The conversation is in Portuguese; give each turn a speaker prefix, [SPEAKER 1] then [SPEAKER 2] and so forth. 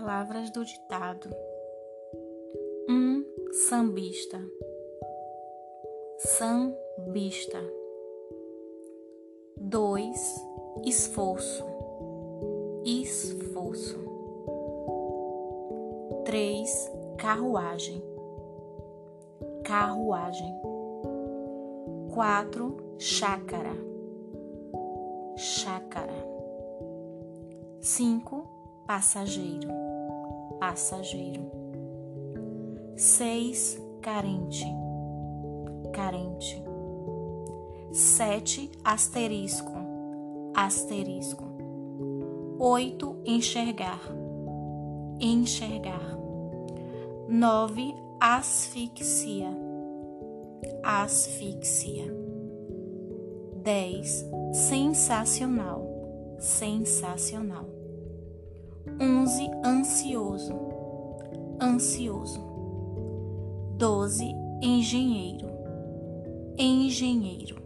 [SPEAKER 1] palavras do ditado. Um sambista. Sambista. Dois esforço. Esforço. Três carruagem. Carruagem. Quatro chácara. Chácara. Cinco passageiro. Passageiro. Seis carente. Carente. Sete asterisco. Asterisco. Oito enxergar. Enxergar. Nove asfixia. Asfixia. Dez sensacional. Sensacional. Onze ansioso. Ansioso. Doze engenheiro. Engenheiro.